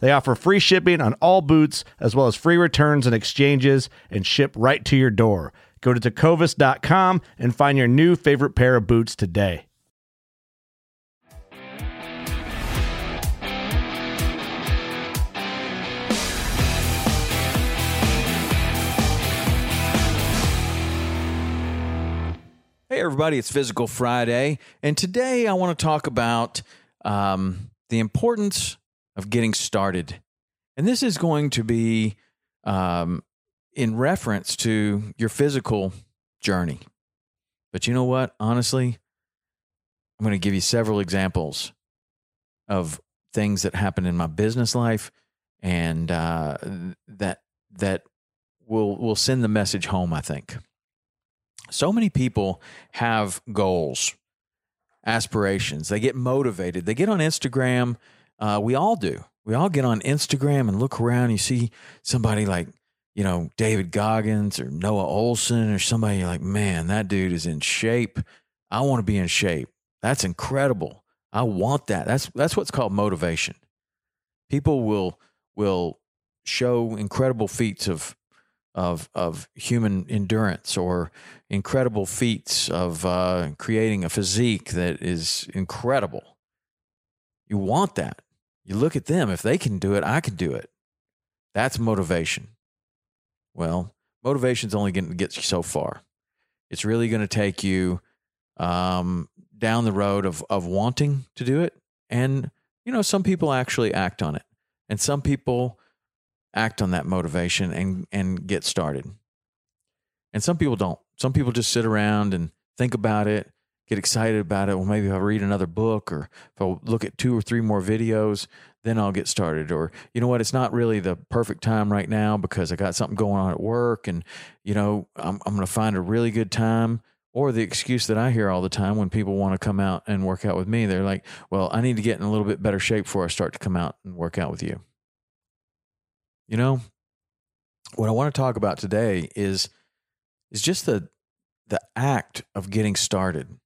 They offer free shipping on all boots, as well as free returns and exchanges, and ship right to your door. Go to tecovas.com and find your new favorite pair of boots today. Hey, everybody, it's Physical Friday. And today I want to talk about um, the importance of getting started. And this is going to be um, in reference to your physical journey. But you know what? Honestly, I'm going to give you several examples of things that happened in my business life and uh, that that will will send the message home, I think so many people have goals, aspirations. They get motivated. They get on Instagram. Uh, we all do. We all get on Instagram and look around. And You see somebody like, you know, David Goggins or Noah Olson or somebody like, man, that dude is in shape. I want to be in shape. That's incredible. I want that. That's that's what's called motivation. People will will show incredible feats of of of human endurance or incredible feats of uh, creating a physique that is incredible. You want that. You look at them. If they can do it, I can do it. That's motivation. Well, motivation's only going to get you so far. It's really going to take you um, down the road of of wanting to do it, and you know, some people actually act on it, and some people act on that motivation and and get started. And some people don't. Some people just sit around and think about it, get excited about it. Well, maybe I'll read another book or if I'll look at two or three more videos, then I'll get started. Or, you know what, it's not really the perfect time right now because I got something going on at work and, you know, I'm, I'm going to find a really good time. Or the excuse that I hear all the time when people want to come out and work out with me, they're like, well, I need to get in a little bit better shape before I start to come out and work out with you. You know, what I want to talk about today is is just the the act of getting started.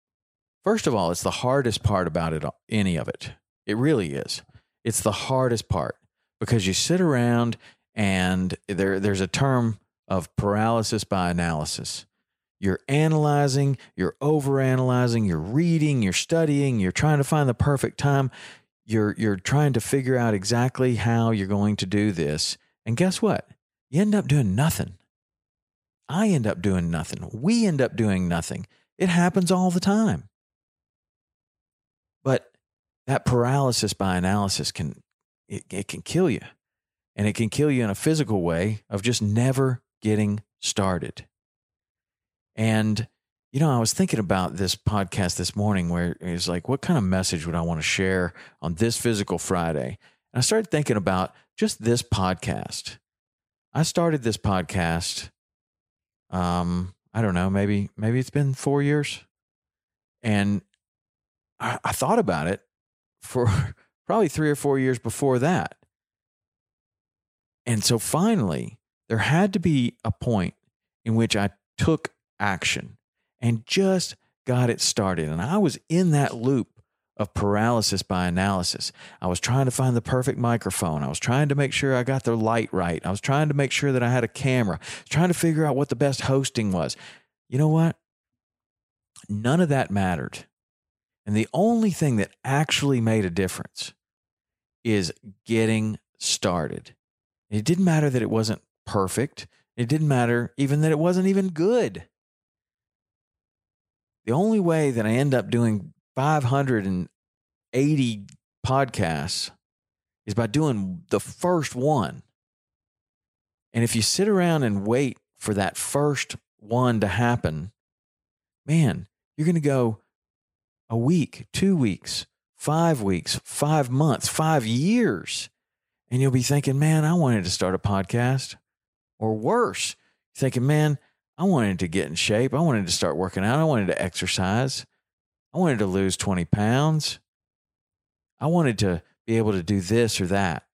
First of all, it's the hardest part about it any of it. It really is. It's the hardest part because you sit around and there there's a term of paralysis by analysis. You're analyzing, you're overanalyzing, you're reading, you're studying, you're trying to find the perfect time. You're you're trying to figure out exactly how you're going to do this and guess what? You end up doing nothing. I end up doing nothing. We end up doing nothing. It happens all the time. But that paralysis by analysis can it, it can kill you. And it can kill you in a physical way of just never getting started. And you know, I was thinking about this podcast this morning where it's like, what kind of message would I want to share on this physical Friday? And I started thinking about just this podcast. I started this podcast. Um, I don't know, maybe maybe it's been four years, and I, I thought about it for probably three or four years before that. And so finally, there had to be a point in which I took action and just got it started. And I was in that loop of paralysis by analysis. I was trying to find the perfect microphone. I was trying to make sure I got the light right. I was trying to make sure that I had a camera. trying to figure out what the best hosting was. You know what? None of that mattered. And the only thing that actually made a difference is getting started. It didn't matter that it wasn't perfect. It didn't matter even that it wasn't even good. The only way that I end up doing 580 podcasts is by doing the first one. And if you sit around and wait for that first one to happen, man, you're going to go a week, two weeks, five weeks, five months, five years. And you'll be thinking, man, I wanted to start a podcast. Or worse, thinking, man, I wanted to get in shape. I wanted to start working out. I wanted to exercise. I wanted to lose 20 pounds. I wanted to be able to do this or that.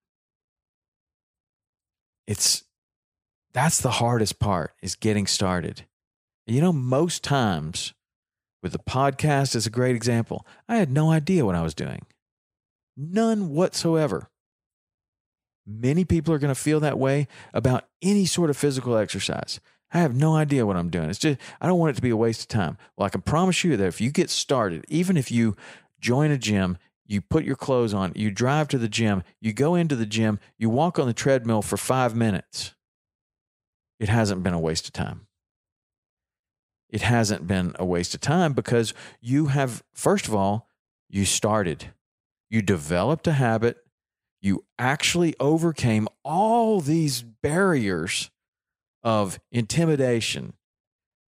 It's that's the hardest part is getting started. You know, most times with the podcast is a great example. I had no idea what I was doing. None whatsoever. Many people are going to feel that way about any sort of physical exercise. I have no idea what I'm doing. It's just, I don't want it to be a waste of time. Well, I can promise you that if you get started, even if you join a gym, you put your clothes on, you drive to the gym, you go into the gym, you walk on the treadmill for five minutes, it hasn't been a waste of time. It hasn't been a waste of time because you have, first of all, you started, you developed a habit, you actually overcame all these barriers of intimidation.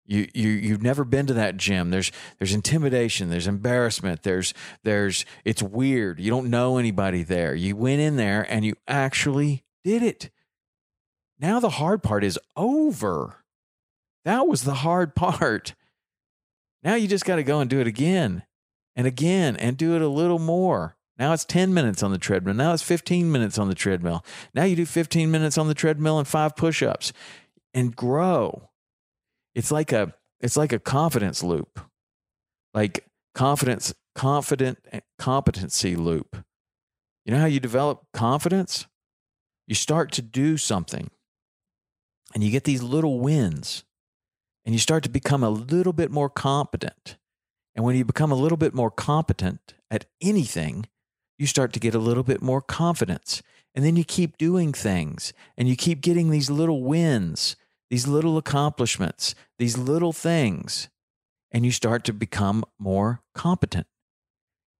You, you you've never been to that gym. There's there's intimidation. There's embarrassment. There's there's it's weird. You don't know anybody there. You went in there and you actually did it. Now the hard part is over. That was the hard part. Now you just got to go and do it again and again and do it a little more. Now it's 10 minutes on the treadmill. Now it's 15 minutes on the treadmill. Now you do 15 minutes on the treadmill and five push ups and grow. It's like a it's like a confidence loop. Like confidence confident eh, competency loop. You know how you develop confidence? You start to do something and you get these little wins and you start to become a little bit more competent. And when you become a little bit more competent at anything, you start to get a little bit more confidence. And then you keep doing things and you keep getting these little wins these little accomplishments, these little things, and you start to become more competent.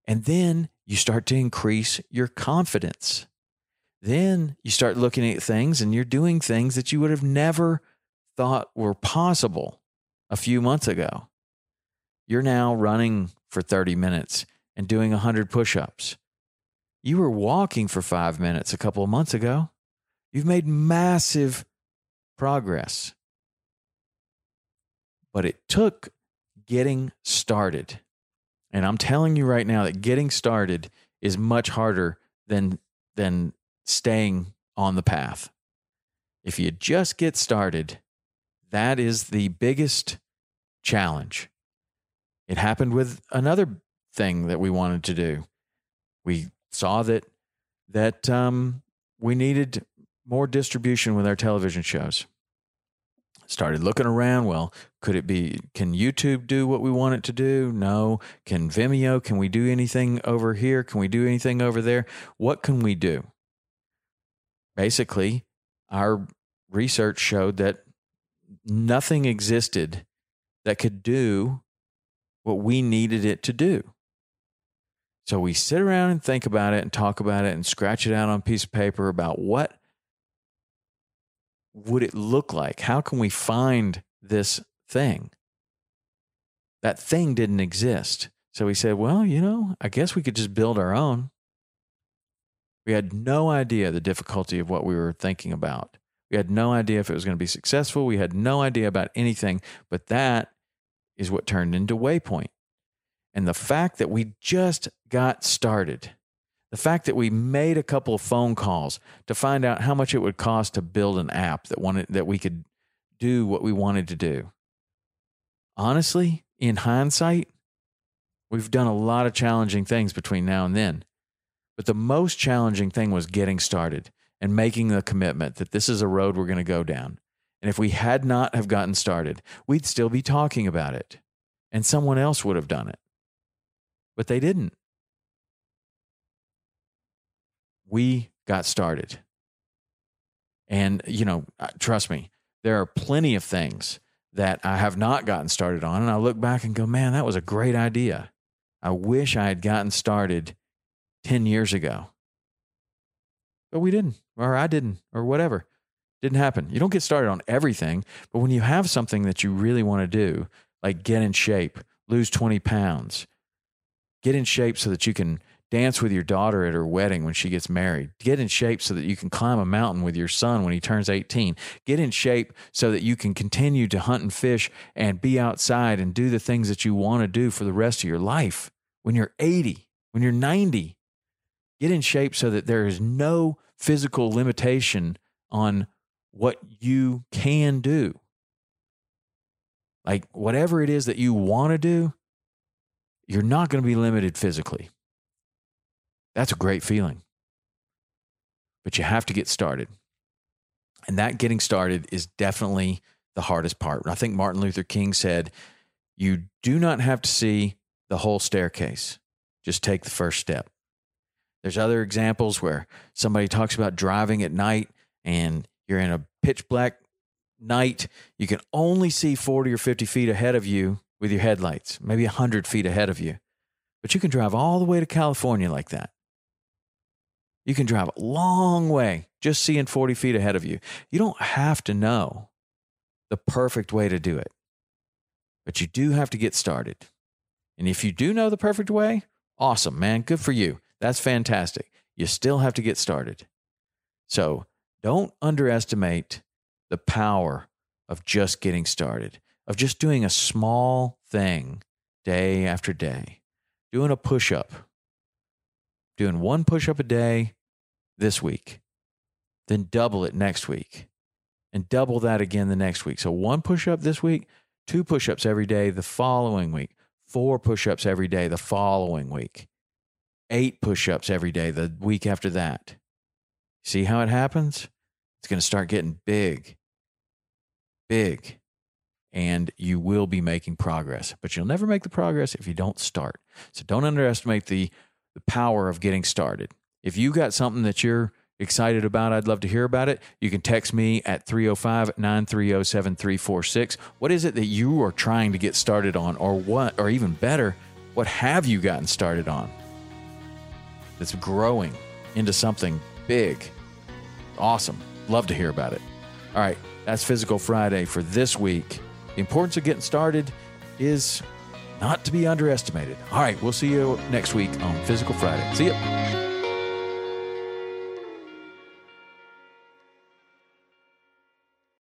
And then you start to increase your confidence. Then you start looking at things and you're doing things that you would have never thought were possible a few months ago. You're now running for 30 minutes and doing 100 push ups. You were walking for five minutes a couple of months ago. You've made massive progress. But it took getting started. And I'm telling you right now that getting started is much harder than than staying on the path. If you just get started, that is the biggest challenge. It happened with another thing that we wanted to do. We saw that that um, we needed more distribution with our television shows. Started looking around. Well, could it be? Can YouTube do what we want it to do? No. Can Vimeo? Can we do anything over here? Can we do anything over there? What can we do? Basically, our research showed that nothing existed that could do what we needed it to do. So we sit around and think about it and talk about it and scratch it out on a piece of paper about what would it look like? How can we find this thing? That thing didn't exist. So we said, well, you know, I guess we could just build our own. We had no idea the difficulty of what we were thinking about. We had no idea if it was going to be successful. We had no idea about anything, but that is what turned into Waypoint. And the fact that we just got started, The fact that we made a couple of phone calls to find out how much it would cost to build an app that wanted that we could do what we wanted to do. Honestly, in hindsight, we've done a lot of challenging things between now and then. But the most challenging thing was getting started and making the commitment that this is a road we're going to go down. And if we had not have gotten started, we'd still be talking about it and someone else would have done it. But they didn't. We got started. And, you know, trust me, there are plenty of things that I have not gotten started on. And I look back and go, man, that was a great idea. I wish I had gotten started 10 years ago. But we didn't, or I didn't, or whatever. Didn't happen. You don't get started on everything, but when you have something that you really want to do, like get in shape, lose 20 pounds, get in shape so that you can dance with your daughter at her wedding when she gets married. Get in shape so that you can climb a mountain with your son when he turns 18. Get in shape so that you can continue to hunt and fish and be outside and do the things that you want to do for the rest of your life when you're 80, when you're 90. Get in shape so that there is no physical limitation on what you can do. Like whatever it is that you want to do, you're not going to be limited physically. That's a great feeling. But you have to get started. And that getting started is definitely the hardest part. I think Martin Luther King said, You do not have to see the whole staircase, just take the first step. There's other examples where somebody talks about driving at night and you're in a pitch black night. You can only see 40 or 50 feet ahead of you with your headlights, maybe 100 feet ahead of you. But you can drive all the way to California like that. You can drive a long way just seeing 40 feet ahead of you. You don't have to know the perfect way to do it, but you do have to get started. And if you do know the perfect way, awesome, man. Good for you. That's fantastic. You still have to get started. So don't underestimate the power of just getting started, of just doing a small thing day after day, doing a push up, doing one push up a day this week, then double it next week, and double that again the next week. So one push up this week, two push ups every day the following week, four push ups every day the following week, eight push ups every day the week after that. See how it happens? It's going to start getting big, big, and you will be making progress. But you'll never make the progress if you don't start. So don't underestimate the, the power of getting started. If you got something that you're excited about, I'd love to hear about it. You can text me at 305 930 7346. What is it that you are trying to get started on, or what, or even better, what have you gotten started on that's growing into something big? Awesome. Love to hear about it. All right, that's Physical Friday for this week. The importance of getting started is not to be underestimated. All right, we'll see you next week on Physical Friday. See you.